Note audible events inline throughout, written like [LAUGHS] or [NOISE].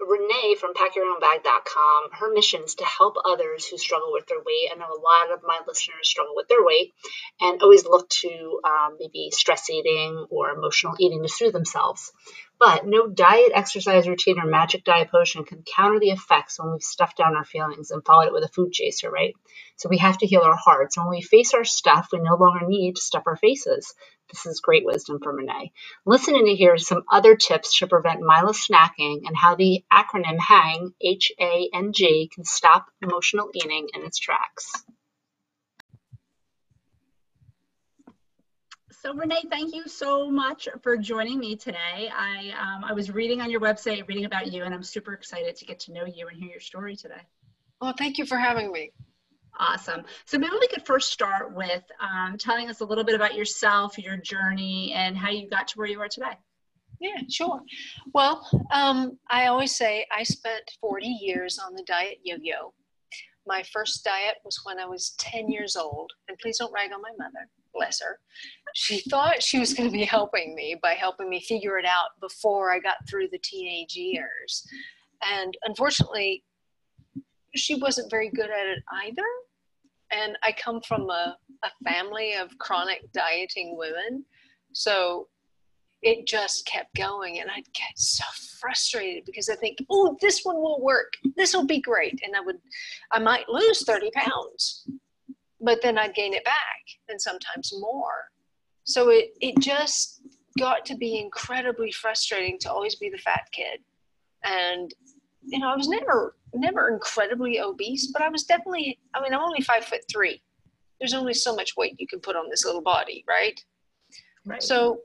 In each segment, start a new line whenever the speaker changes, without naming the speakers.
Renee from PackYourOwnBag.com, her mission is to help others who struggle with their weight. I know a lot of my listeners struggle with their weight and always look to um, maybe stress eating or emotional eating to soothe themselves. But no diet, exercise routine, or magic diet potion can counter the effects when we've stuffed down our feelings and followed it with a food chaser, right? So we have to heal our hearts. And when we face our stuff, we no longer need to stuff our faces. This is great wisdom from Renee. Listen in to hear some other tips to prevent mindless snacking and how the acronym HANG, H A N G, can stop emotional eating in its tracks.
So Renee, thank you so much for joining me today. I um, I was reading on your website, reading about you, and I'm super excited to get to know you and hear your story today.
Well, thank you for having me.
Awesome. So maybe we could first start with um, telling us a little bit about yourself, your journey, and how you got to where you are today.
Yeah, sure. Well, um, I always say I spent 40 years on the diet yo-yo. My first diet was when I was 10 years old, and please don't rag on my mother bless her, she thought she was going to be helping me by helping me figure it out before I got through the teenage years. And unfortunately, she wasn't very good at it either. And I come from a, a family of chronic dieting women. So it just kept going. And I'd get so frustrated because I think, oh, this one will work. This will be great. And I would, I might lose 30 pounds but then I'd gain it back and sometimes more. So it, it just got to be incredibly frustrating to always be the fat kid. And, you know, I was never, never incredibly obese, but I was definitely, I mean, I'm only five foot three. There's only so much weight you can put on this little body, right? Right. So,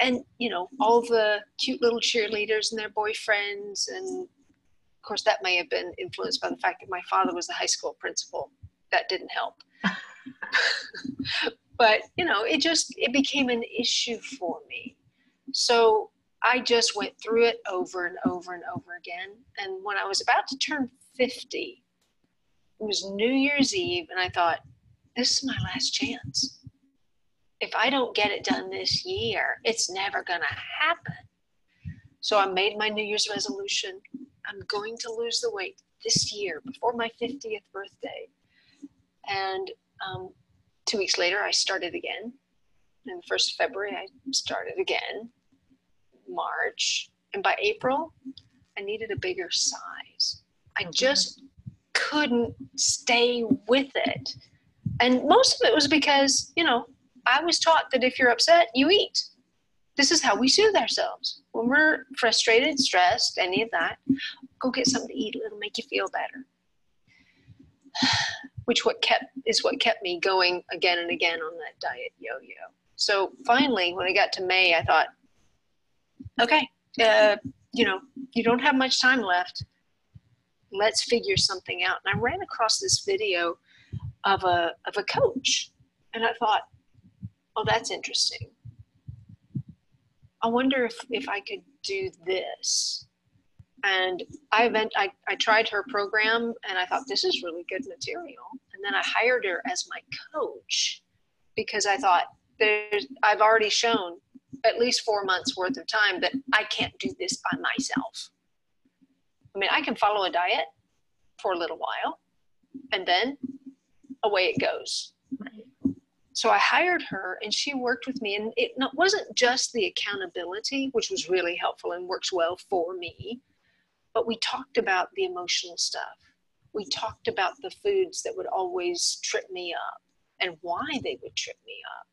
and, you know, all the cute little cheerleaders and their boyfriends. And of course, that may have been influenced by the fact that my father was the high school principal. That didn't help. [LAUGHS] but you know it just it became an issue for me. So i just went through it over and over and over again. And when i was about to turn 50 it was new year's eve and i thought this is my last chance. If i don't get it done this year it's never going to happen. So i made my new year's resolution. I'm going to lose the weight this year before my 50th birthday and um, two weeks later, I started again. And first February, I started again. March, and by April, I needed a bigger size. I just couldn't stay with it. And most of it was because, you know, I was taught that if you're upset, you eat. This is how we soothe ourselves. When we're frustrated, stressed, any of that, go get something to eat. It'll make you feel better which what kept is what kept me going again and again on that diet yo-yo. So finally, when I got to May, I thought, okay, uh, you know, you don't have much time left. Let's figure something out. And I ran across this video of a of a coach, and I thought, oh, that's interesting. I wonder if if I could do this and I, event, I, I tried her program and I thought this is really good material. And then I hired her as my coach because I thought there's, I've already shown at least four months worth of time that I can't do this by myself. I mean, I can follow a diet for a little while and then away it goes. So I hired her and she worked with me. And it wasn't just the accountability, which was really helpful and works well for me, but we talked about the emotional stuff. We talked about the foods that would always trip me up and why they would trip me up.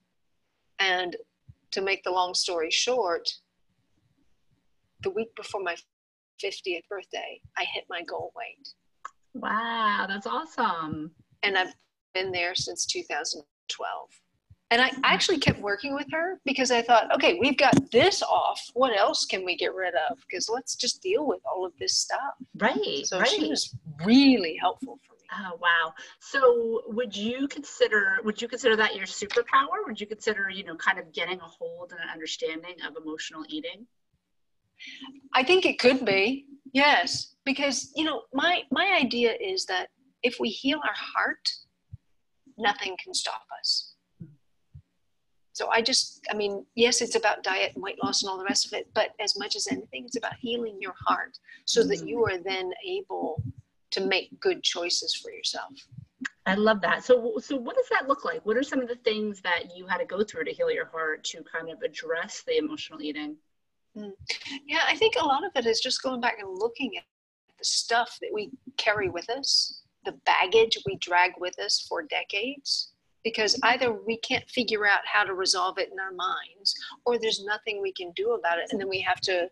And to make the long story short, the week before my 50th birthday, I hit my goal weight.
Wow, that's awesome.
And I've been there since 2012. And I actually kept working with her because I thought, okay, we've got this off. What else can we get rid of? Because let's just deal with all of this stuff.
Right.
So
right.
she was really helpful for me.
Oh wow. So would you consider would you consider that your superpower? Would you consider, you know, kind of getting a hold and an understanding of emotional eating?
I think it could be. Yes. Because, you know, my my idea is that if we heal our heart, nothing can stop us So I just, I mean, yes, it's about diet and weight loss and all the rest of it, but as much as anything, it's about healing your heart so that you are then able to make good choices for yourself.
I love that. So, so what does that look like? What are some of the things that you had to go through to heal your heart to kind of address the emotional eating? Hmm.
Yeah, I think a lot of it is just going back and looking at the stuff that we carry with us, the baggage we drag with us for decades, because either we can't figure out how to resolve it in our minds, or there's nothing we can do about it, and then we have to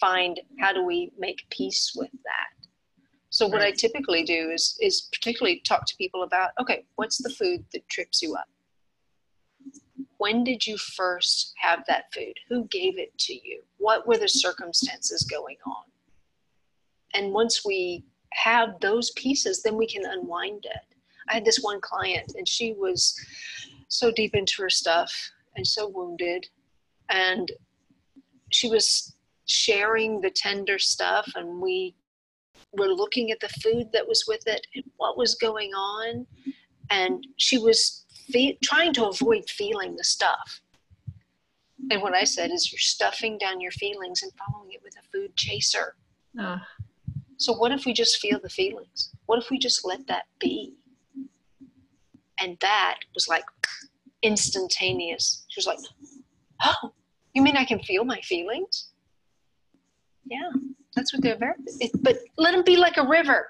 find how do we make peace with that. So what I typically do is is particularly talk to people about okay, what's the food that trips you up? when did you first have that food? Who gave it to you? What were the circumstances going on? And once we have those pieces, then we can unwind it. I had this one client, and she was so deep into her stuff and so wounded. And she was sharing the tender stuff, and we were looking at the food that was with it and what was going on. And she was fe- trying to avoid feeling the stuff. And what I said is, you're stuffing down your feelings and following it with a food chaser.
Uh,
So, what if we just feel the feelings? What if we just let that be? And that was like instantaneous. She was like, Oh, you mean I can feel my feelings? Yeah, that's what they're very, it, but let them be like a river.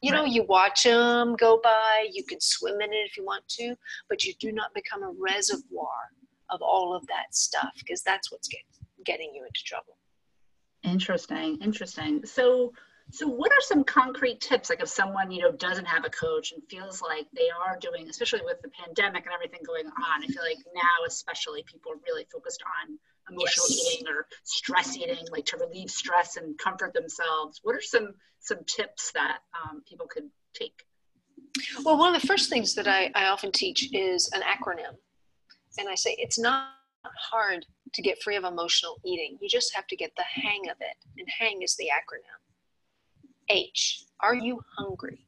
You know,
Right.
you watch them go by, you can swim in it if you want to, but you do not become a reservoir of all of that stuff because that's what's get, getting you into trouble.
Interesting, interesting. So, so what are some concrete tips? Like, if someone you know doesn't have a coach and feels like they are doing, especially with the pandemic and everything going on, I feel like now, especially, people are really focused on emotional
Yes.
eating or stress eating, like to relieve stress and comfort themselves. What are some some tips that um, people could take?
Well, one of the first things that I, I often teach is an acronym. And I say it's not hard to get free of emotional eating. You just have to get the hang of it. And hang is the acronym. H, are you hungry?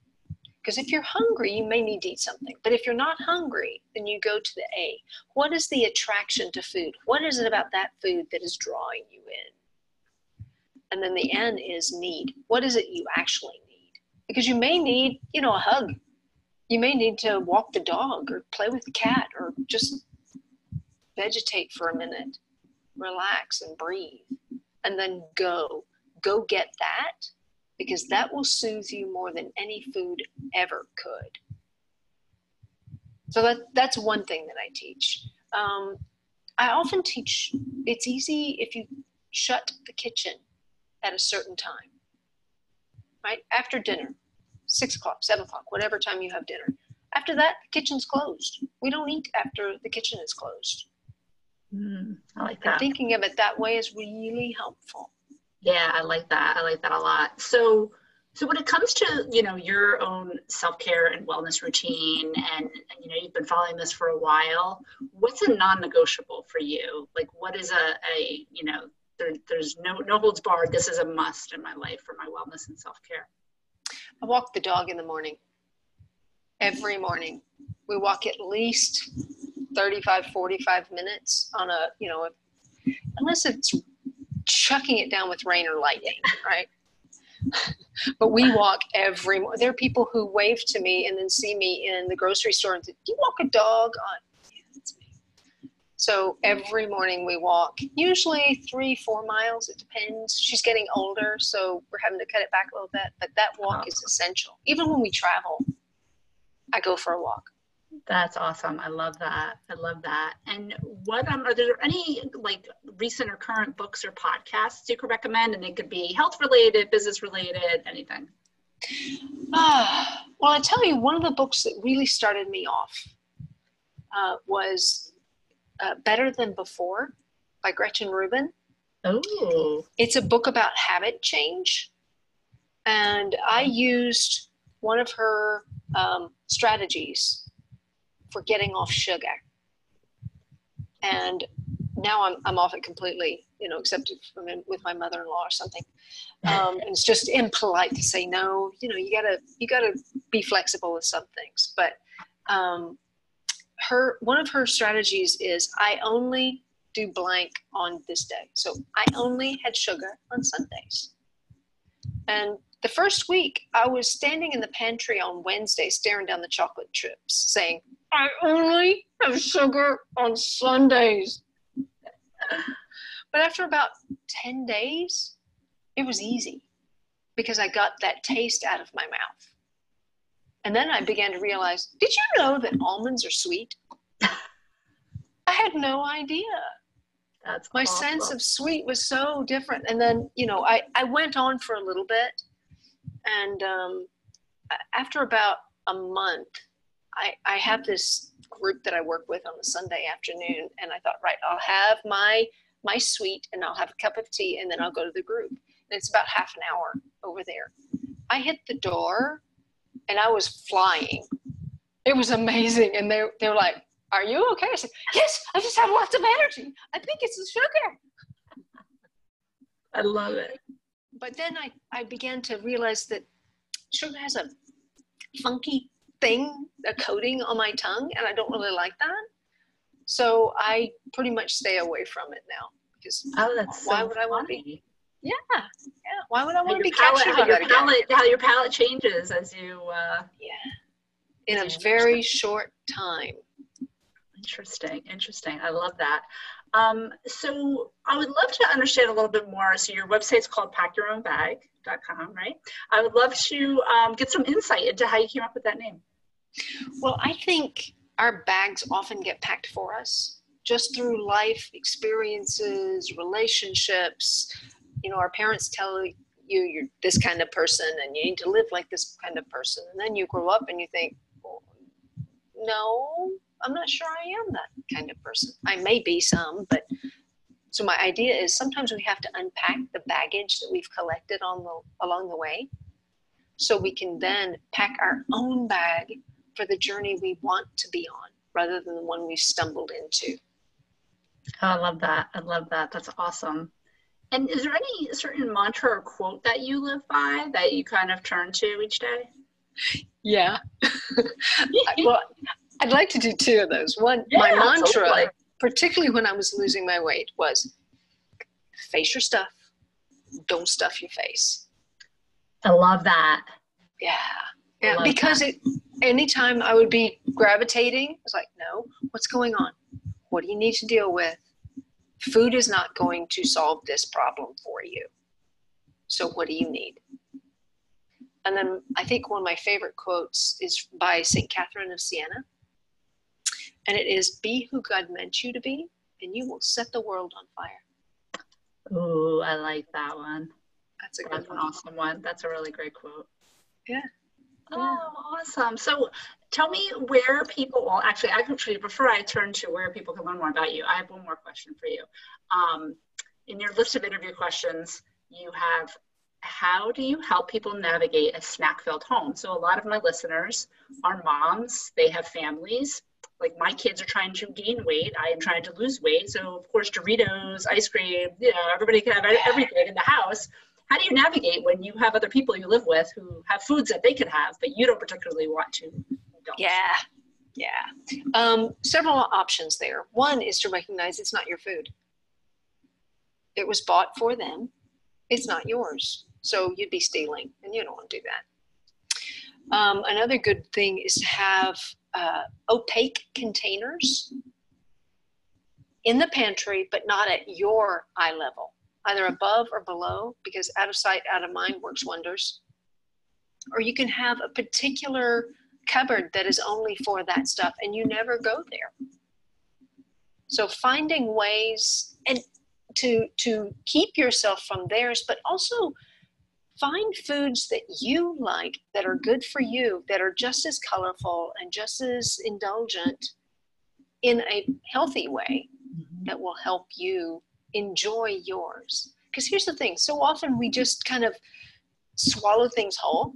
Because if you're hungry, you may need to eat something. But if you're not hungry, then you go to the A. What is the attraction to food? What is it about that food that is drawing you in? And then the N is need. What is it you actually need? Because you may need, you know, a hug you may need to walk the dog or play with the cat or just vegetate for a minute, relax and breathe, and then go. Go get that because that will soothe you more than any food ever could. So that, that's one thing that I teach. Um, I often teach it's easy if you shut the kitchen at a certain time, right? After dinner, six o'clock, seven o'clock, whatever time you have dinner. After that, the kitchen's closed. We don't eat after the kitchen is closed.
Mm, I like
And
that.
thinking of it that way is really helpful.
Yeah, I like that. I like that a lot. So, so when it comes to you know your own self care and wellness routine, and you know you've been following this for a while, what's a non-negotiable for you? Like, what is a, a you know there, there's no no holds barred. This is a must in my life for my wellness and self care.
I walk the dog in the morning. Every morning. We walk at least 35, 45 minutes on a, you know, unless it's chucking it down with rain or lightning, [LAUGHS] right? [LAUGHS] but we walk every morning. There are people who wave to me and then see me in the grocery store and say, Do you walk a dog? On? Yeah, that's me. So every morning we walk, usually three, four miles. It depends. She's getting older, so we're having to cut it back a little bit. But that walk uh-huh. is essential. Even when we travel, I go for a walk.
That's awesome. I love that. I love that. And what um are there any like recent or current books or podcasts you could recommend? And they could be health related, business related, anything.
Ah, well, I tell you, one of the books that really started me off uh, was uh, Better Than Before by Gretchen Rubin.
Oh,
It's a book about habit change. And I used one of her um, strategies for getting off sugar. And now I'm, I'm off it completely, you know, except in, with my mother-in-law or something. Um, and it's just impolite to say no. You know, you gotta you gotta be flexible with some things. But um, her one of her strategies is I only do blank on this day. So I only had sugar on Sundays. And the first week, I was standing in the pantry on Wednesday staring down the chocolate chips, saying, I only have sugar on Sundays. but after about 10 days, it was easy because I got that taste out of my mouth. And then I began to realize did you know that almonds are sweet? I had no idea.
That's
my
awesome.
sense of sweet was so different. And then, you know, I, I went on for a little bit. And um, after about a month, I, I have this group that I work with on the Sunday afternoon. And I thought, right, I'll have my my sweet and I'll have a cup of tea and then I'll go to the group. And it's about half an hour over there. I hit the door and I was flying. It was amazing. And they, they were like, Are you okay? I said, Yes, I just have lots of energy. I think it's the sugar.
I love it.
But then I, I began to realize that sugar has a funky thing, a coating on my tongue, and I don't really like that. So I pretty much stay away from it now because
oh, that's
why
so
would I want to
be?
Yeah, yeah. Why would I want to be
palate,
captured
how your
again?
palate, how your palate changes as you. Uh,
Yeah, in a very short time.
Interesting, interesting. I love that. Um, so I would love to understand a little bit more. So your website's called packyourownbag.com, right? I would love to um, get some insight into how you came up with that name.
Well, I think our bags often get packed for us just through life experiences, relationships. You know, our parents tell you you're this kind of person and you need to live like this kind of person. And then you grow up and you think, well, no, I'm not sure I am that kind of person. I may be some, but so my idea is sometimes we have to unpack the baggage that we've collected on the along the way so we can then pack our own bag for the journey we want to be on rather than the one we stumbled into.
Oh, I love that. I love that. That's awesome. And is there any certain mantra or quote that you live by that you kind of turn to each day?
Yeah. [LAUGHS] well, I'd like to do two of those. One,
Yeah,
my mantra,
absolutely.
particularly when I was losing my weight, was face your stuff, don't stuff your face.
I love that.
Yeah. Yeah,
love
because it anytime I would be gravitating, I was like, no, what's going on? What do you need to deal with? Food is not going to solve this problem for you. So what do you need? And then I think one of my favorite quotes is by St. Catherine of Siena. And it is be who God meant you to be, and you will set the world on fire.
Ooh, I like that one.
That's a
That's an awesome one. That's a really great quote.
Yeah.
Oh, awesome. So tell me where people, well, actually, actually prefer I turn to where people can learn more about you. I have one more question for you. Um, in your list of interview questions, you have how do you help people navigate a snack filled home? So a lot of my listeners are moms, they have families. Like my kids are trying to gain weight. I am trying to lose weight. So of course, Doritos, ice cream, you know, everybody can have everything in the house how do you navigate when you have other people you live with who have foods that they can have but you don't particularly want to indulge?
Yeah, yeah. Um, several options there. One is to recognize it's not your food. It was bought for them. It's not yours. So you'd be stealing, and you don't want to do that. Um, another good thing is to have uh, opaque containers in the pantry, but not at your eye level, either above or below, because out of sight, out of mind works wonders. Or you can have a particular cupboard that is only for that stuff and you never go there so finding ways and to to keep yourself from theirs but also find foods that you like that are good for you that are just as colorful and just as indulgent in a healthy way mm-hmm. that will help you enjoy yours because here's the thing so often we just kind of swallow things whole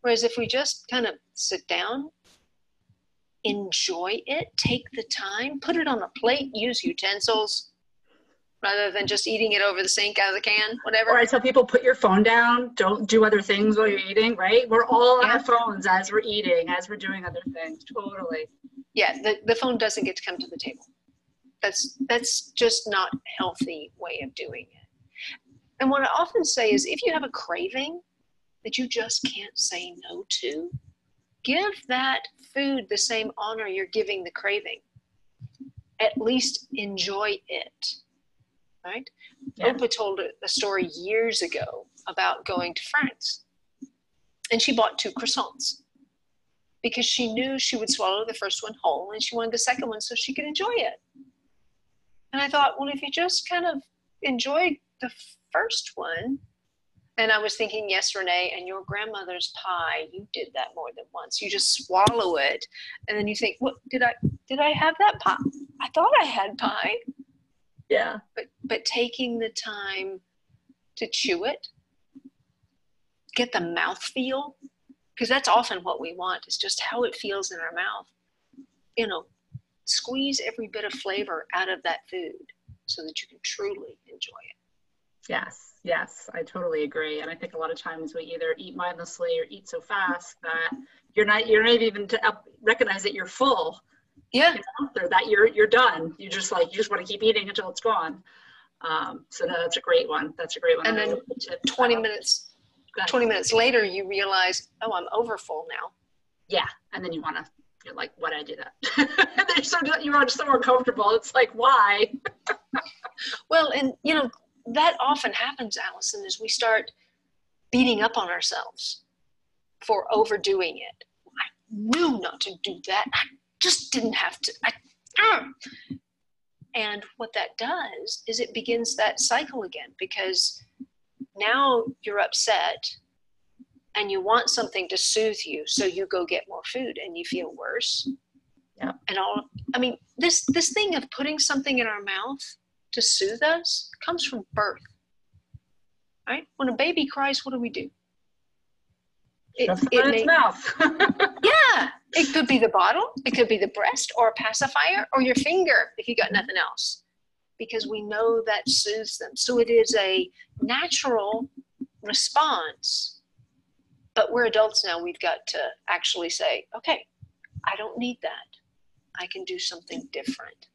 Whereas if we just kind of sit down, enjoy it, take the time, put it on a plate, use utensils rather than just eating it over the sink out of the can, whatever.
or i tell people put your phone down don't do other things while you're eating right we're all on
Yeah.
our phones as we're eating as we're doing other things totally
yeah, the, the phone doesn't get to come to the table. That's that's just not a healthy way of doing it. And what I often say is if you have a craving that you just can't say no to, give that food the same honor you're giving the craving. At least enjoy it. Right? Yeah. Oprah told a story years ago about going to France. And she bought two croissants because she knew she would swallow the first one whole and she wanted the second one so she could enjoy it. And I thought, well, if you just kind of enjoyed the first one, and I was thinking, yes, Renee, and your grandmother's pie, you did that more than once. You just swallow it, and then you think, what did I did I have that pie? I thought I had pie.
Yeah.
But but taking the time to chew it, get the mouth feel, because that's often what we want is just how it feels in our mouth. You know, squeeze every bit of flavor out of that food so that you can truly enjoy it.
Yes, yes, I totally agree. And I think a lot of times we either eat mindlessly or eat so fast that you're not you're not even to recognize that you're full.
Yeah.
You know, or that you're you're done. You just like you just want to keep eating until it's gone. Um, so no, that's a great one. That's a great one.
And then 20 minutes 20 minutes later you realize, oh, I'm over full now.
Yeah. And then you want to you're like, why did I do that? [LAUGHS] you're [LAUGHS] so you're just so uncomfortable. It's like, why? [LAUGHS]
well, and you know, that often happens, Allison, is we start beating up on ourselves for overdoing it. I knew not to do that. I just didn't have to. I, uh. And what that does is it begins that cycle again because now you're upset and you want something to soothe you, so you go get more food and you feel worse.
Yeah.
And all I mean, this this thing of putting something in our mouth to soothe us comes from birth. Right? When a baby cries, what do we do?
It, it may, mouth. [LAUGHS]
yeah. It could be the bottle, it could be the breast or a pacifier or your finger if you got nothing else. Because we know that soothes them. So it is a natural response. But we're adults now, we've got to actually say, okay, I don't need that. I can do something different.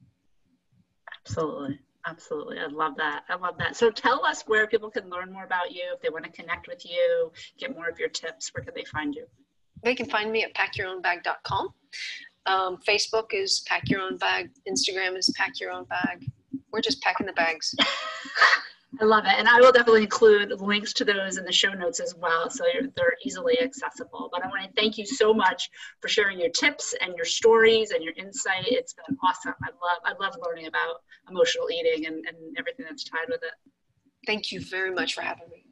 Absolutely. Absolutely. I love that. I love that. So tell us where people can learn more about you, if they want to connect with you, get more of your tips, where can they find you?
They can find me at packyourownbag.com. Um, Facebook is Pack Your Own Bag. Instagram is Pack Your Own Bag. We're just packing the bags. [LAUGHS]
I love it. And I will definitely include links to those in the show notes as well. So they're easily accessible. But I want to thank you so much for sharing your tips and your stories and your insight. It's been awesome. I love, I love learning about emotional eating and, and everything that's tied with it.
Thank you very much for having me.